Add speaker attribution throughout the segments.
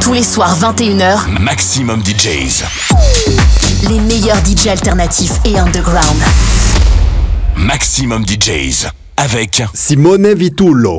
Speaker 1: Tous les soirs 21h,
Speaker 2: Maximum DJs.
Speaker 1: Les meilleurs DJs alternatifs et underground.
Speaker 2: Maximum DJs avec
Speaker 3: Simone Vitullo.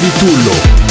Speaker 2: Bitullo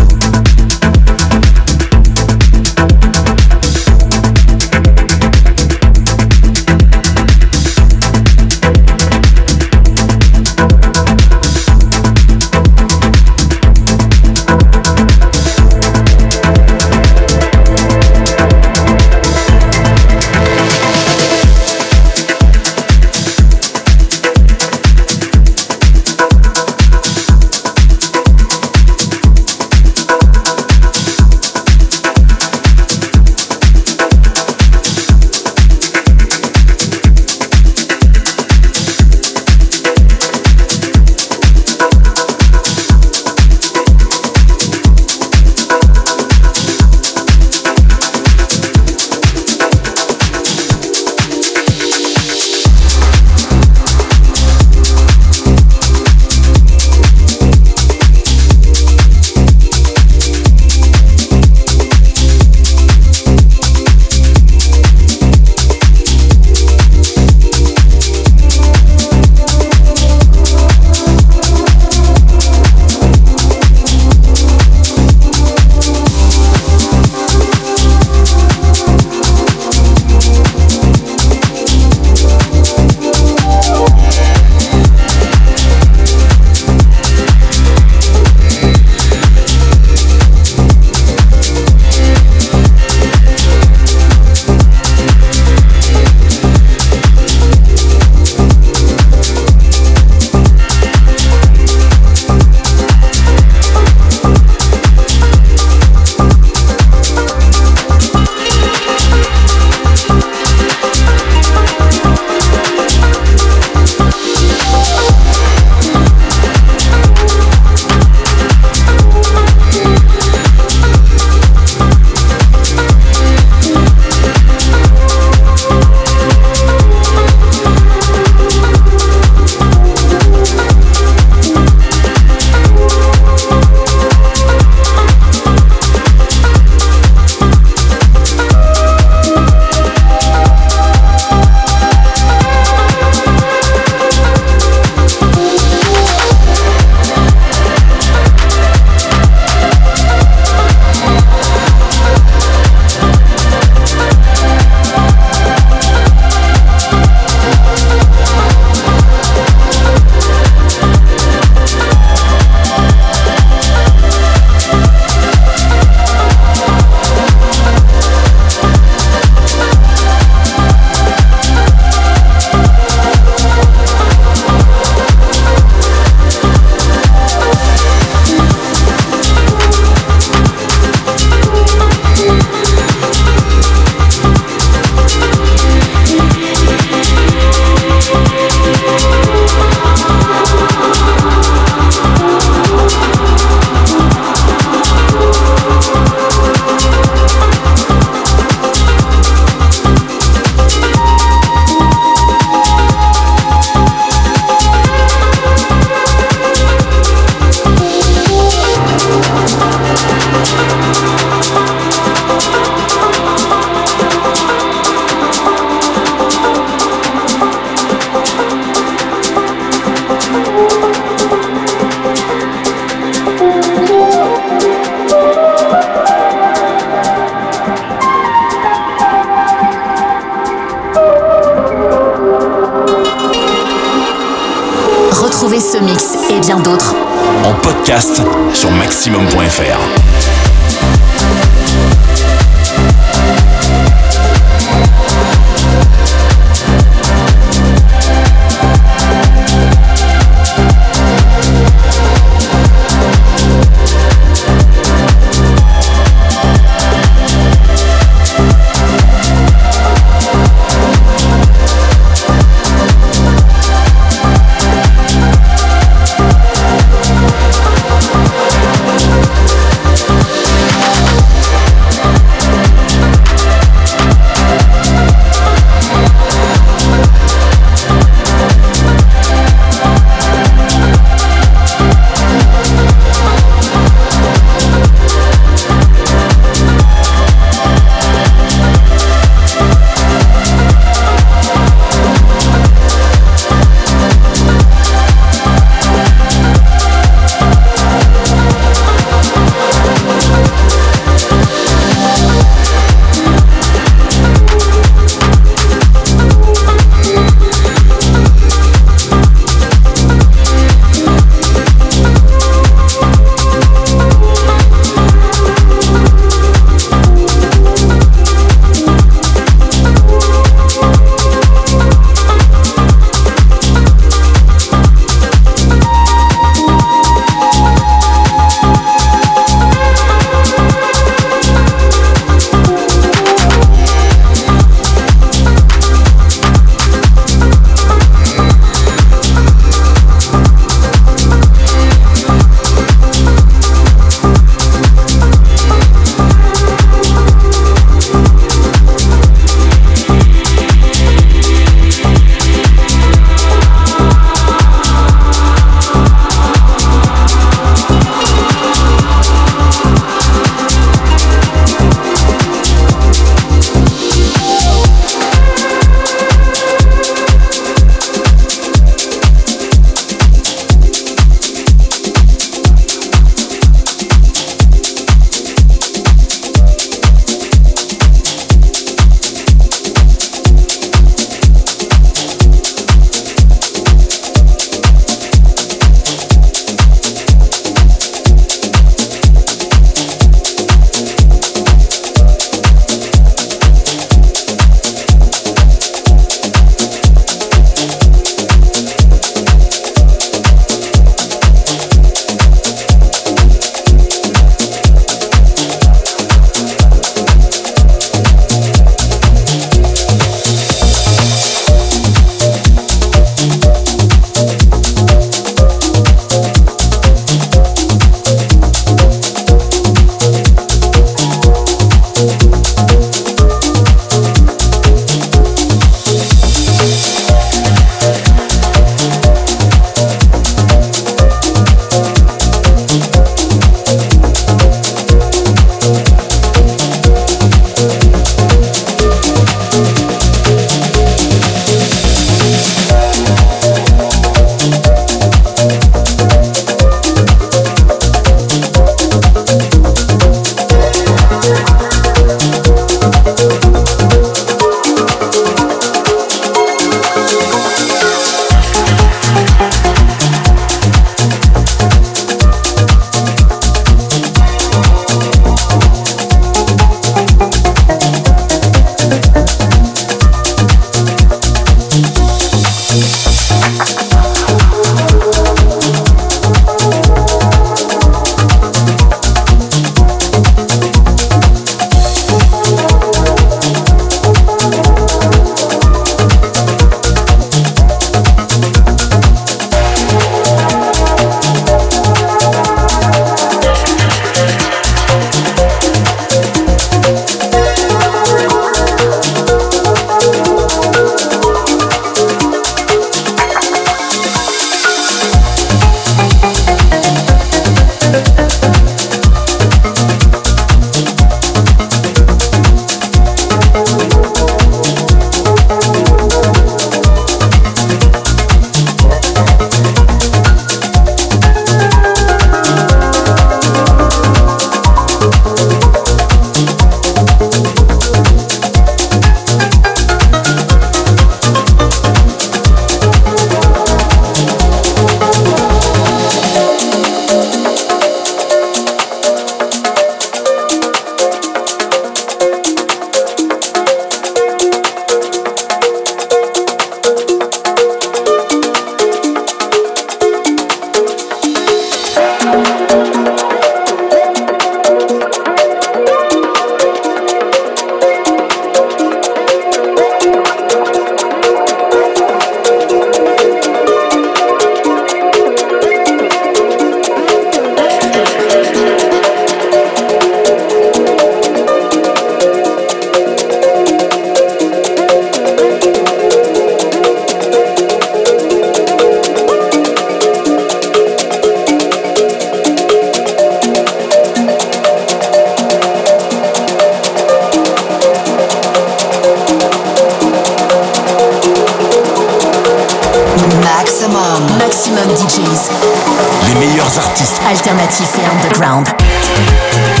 Speaker 2: artistes. Alternatifs et underground.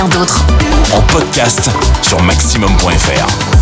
Speaker 4: En podcast sur maximum.fr.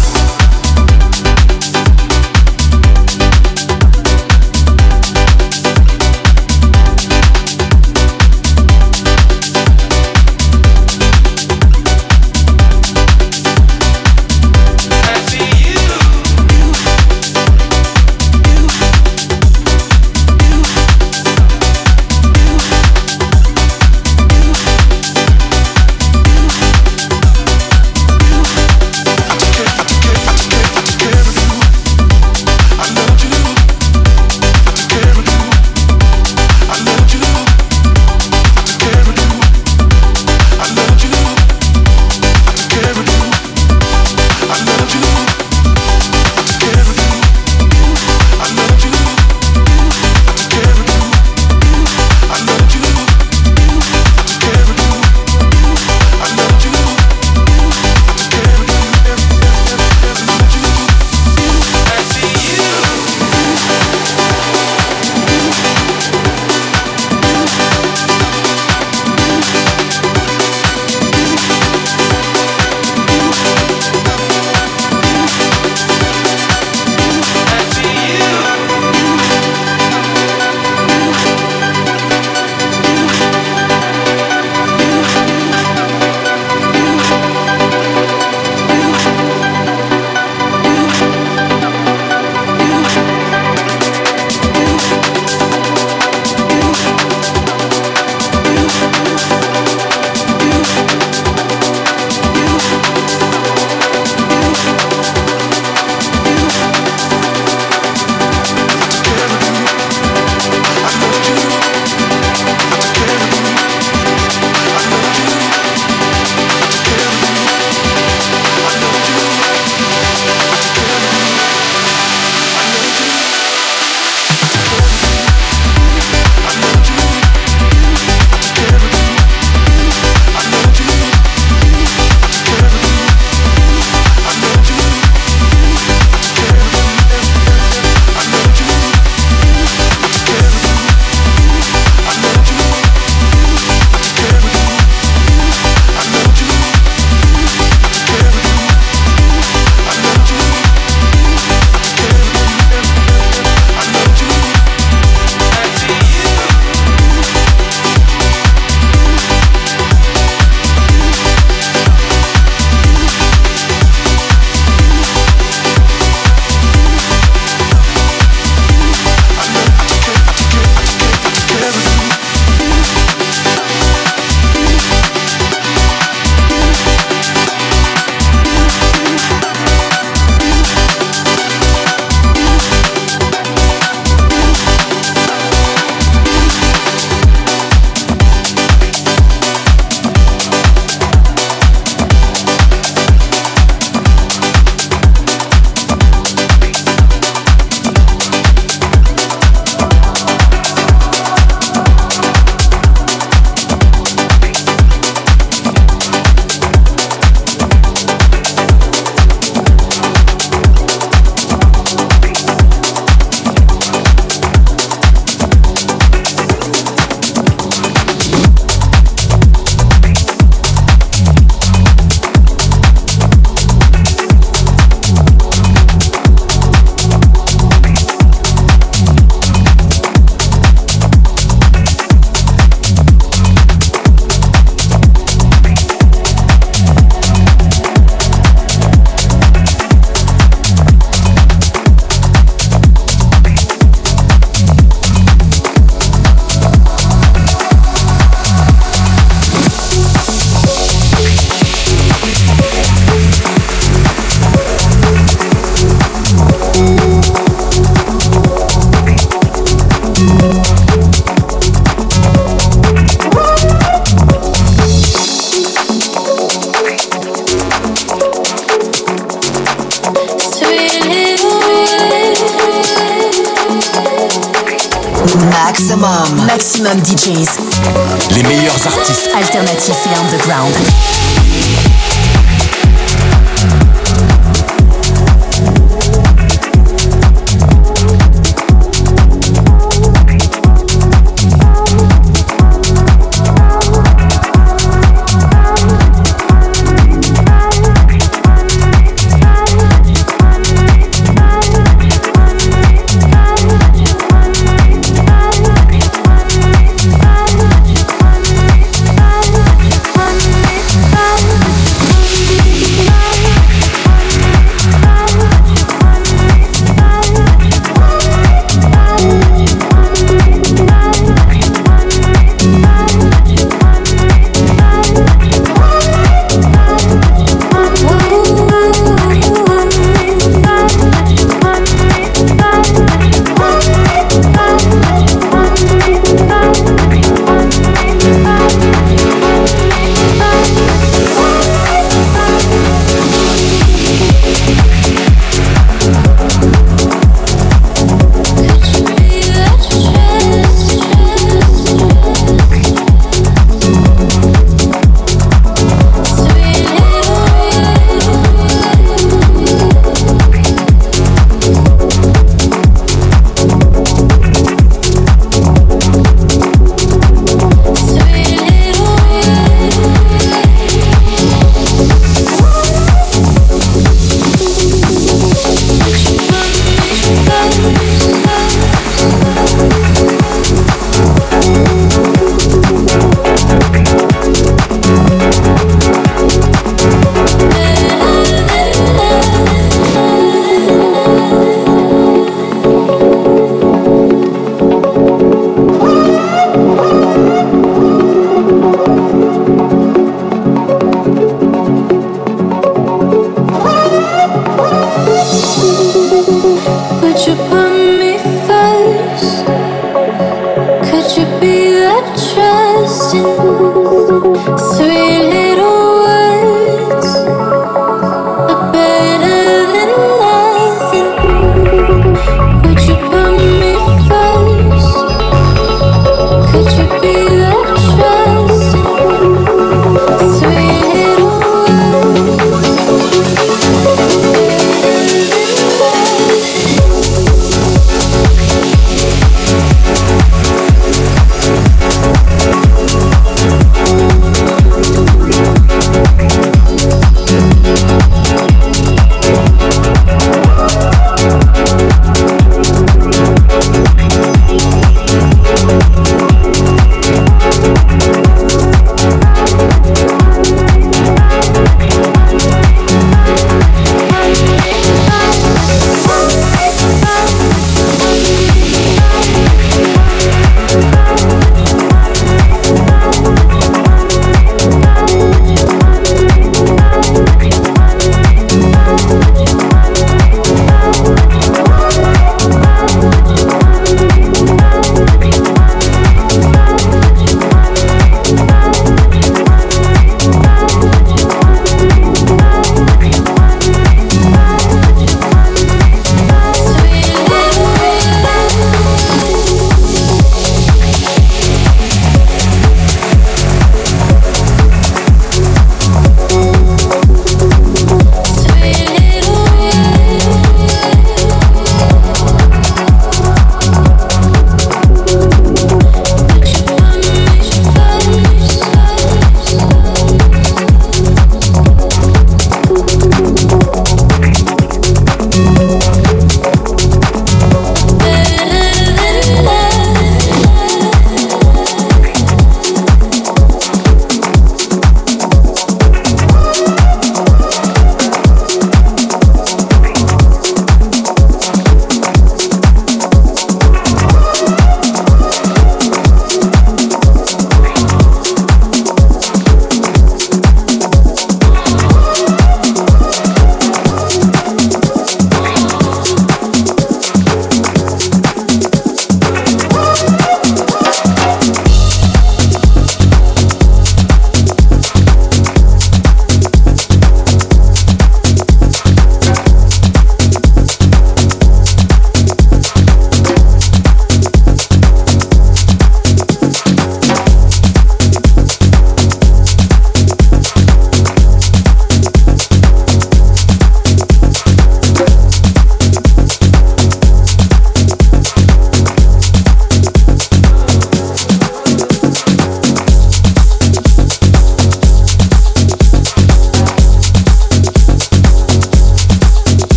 Speaker 3: Thank
Speaker 2: you.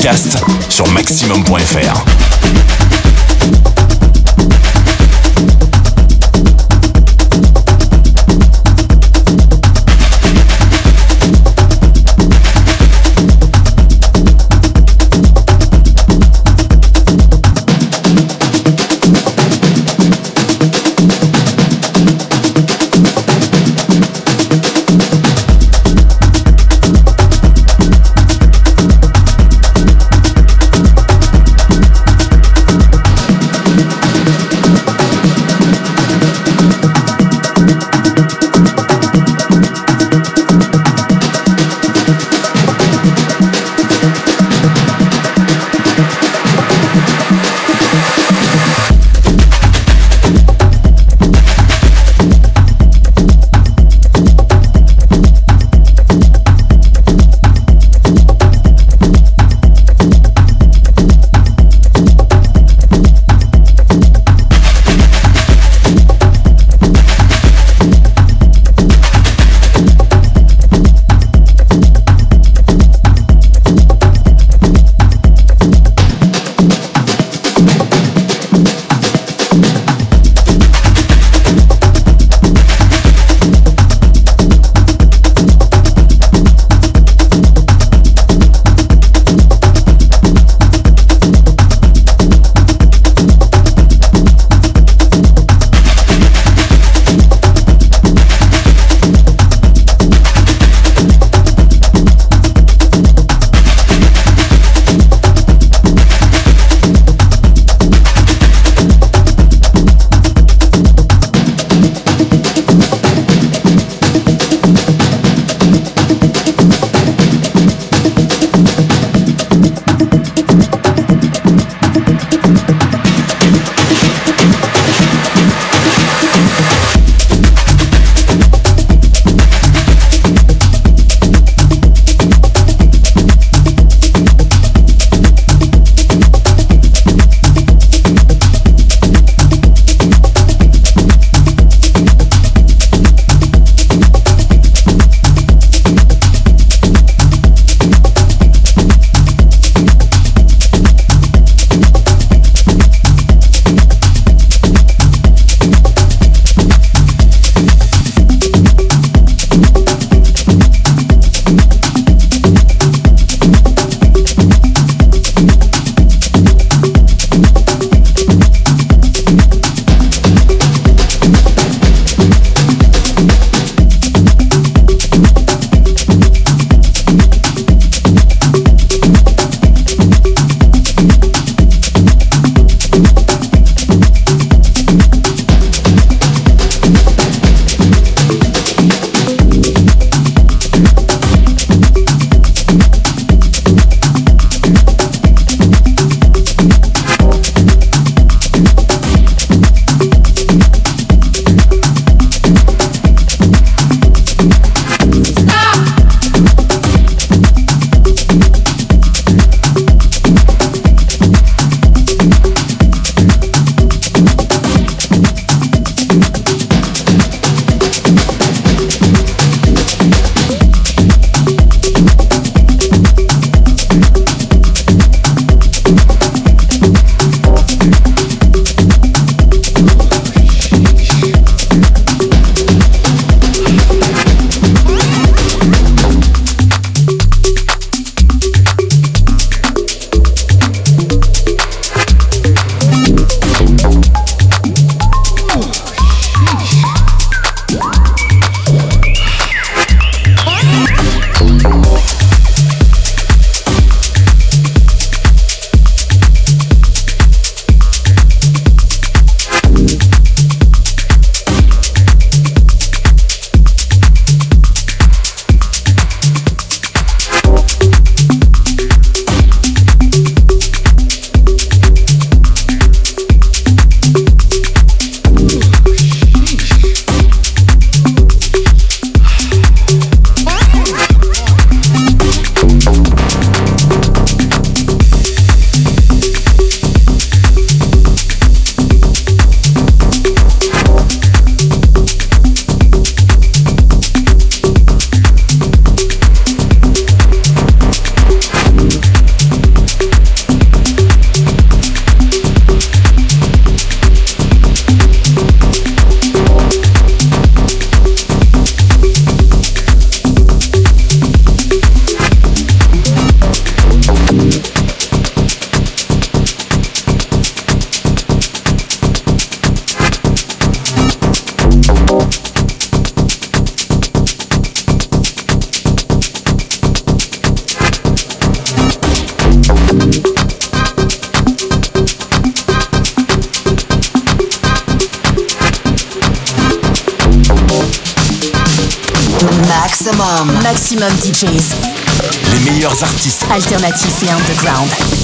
Speaker 2: podcast sur maximum.fr.
Speaker 1: Alternatifs et underground.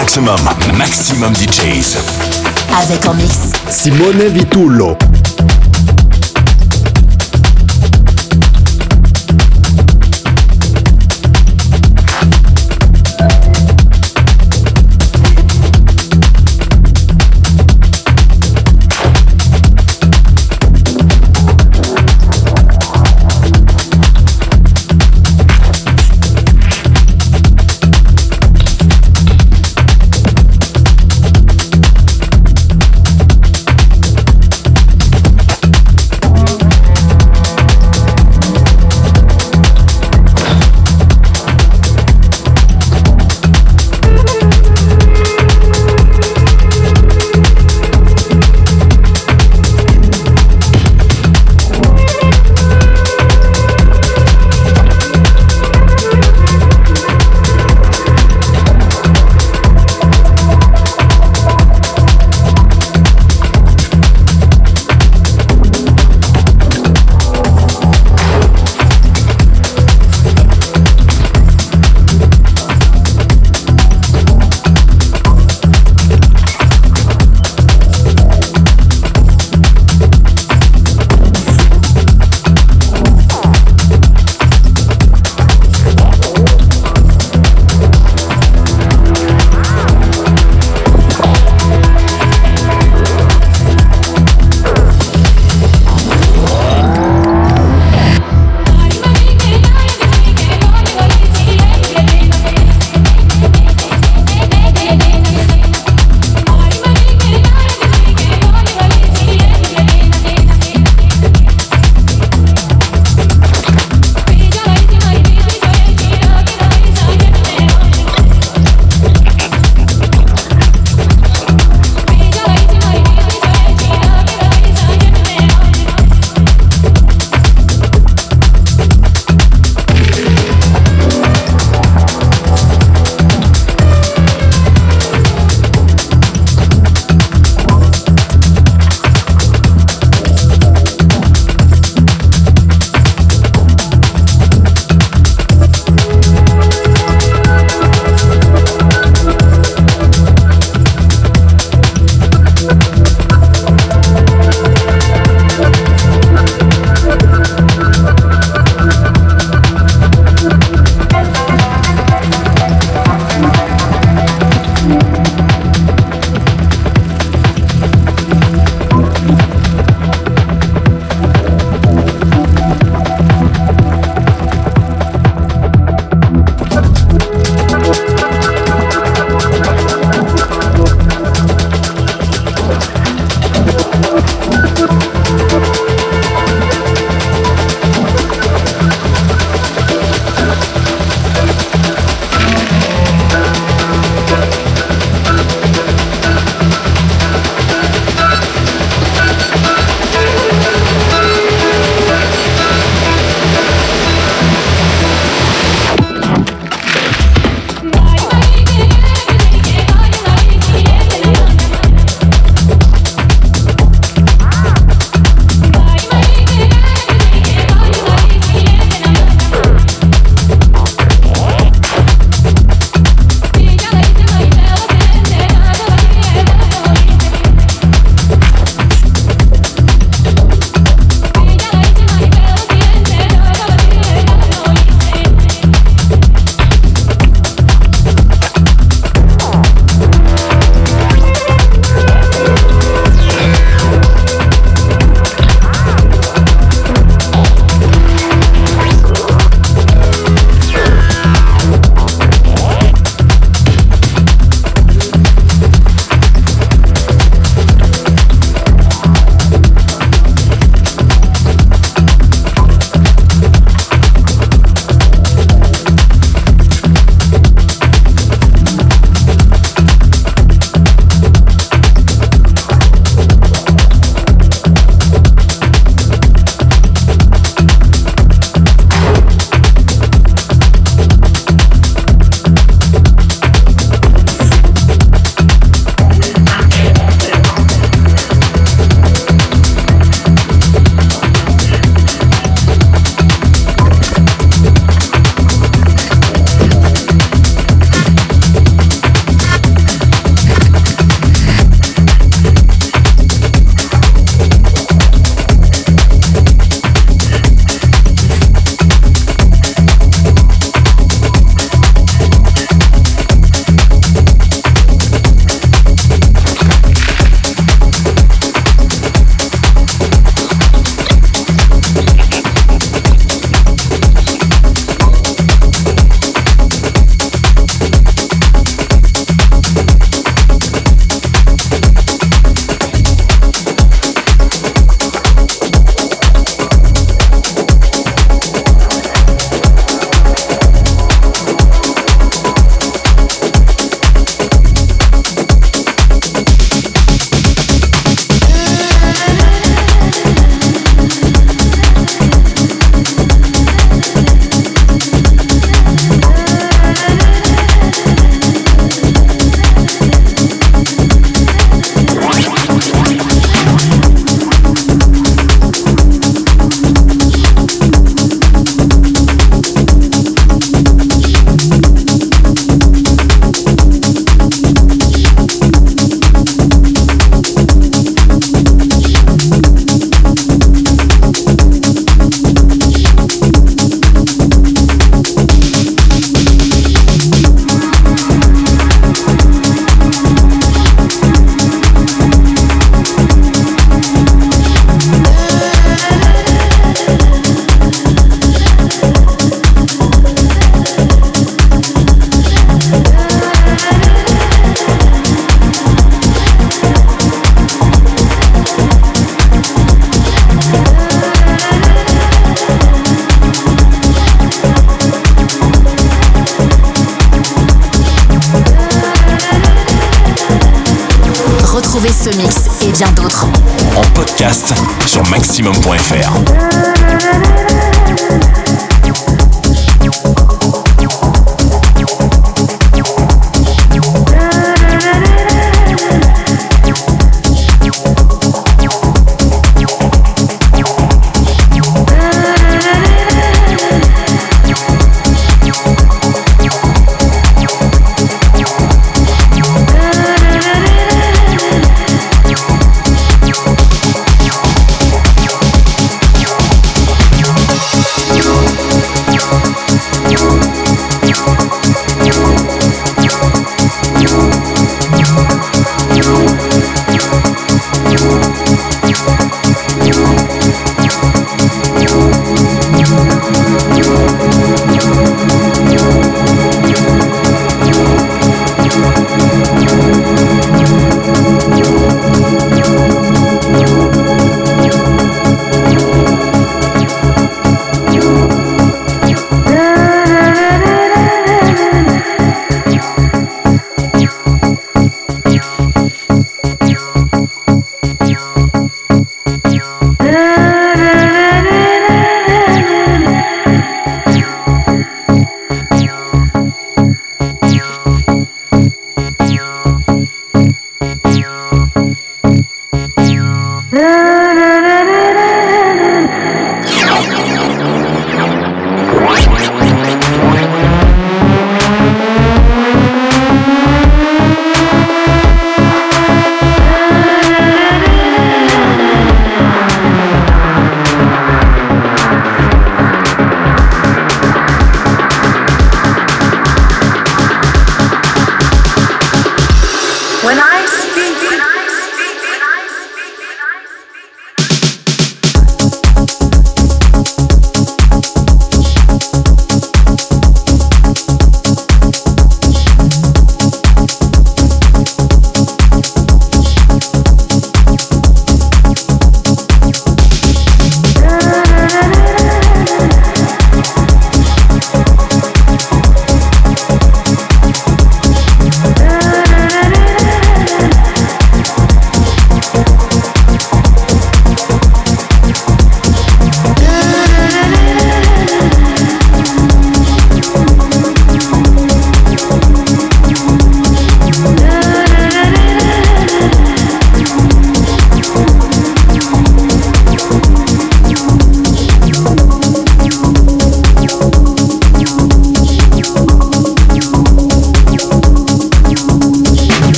Speaker 2: Maximum, maximum DJs. Avec en mix.
Speaker 5: Simone Vitullo.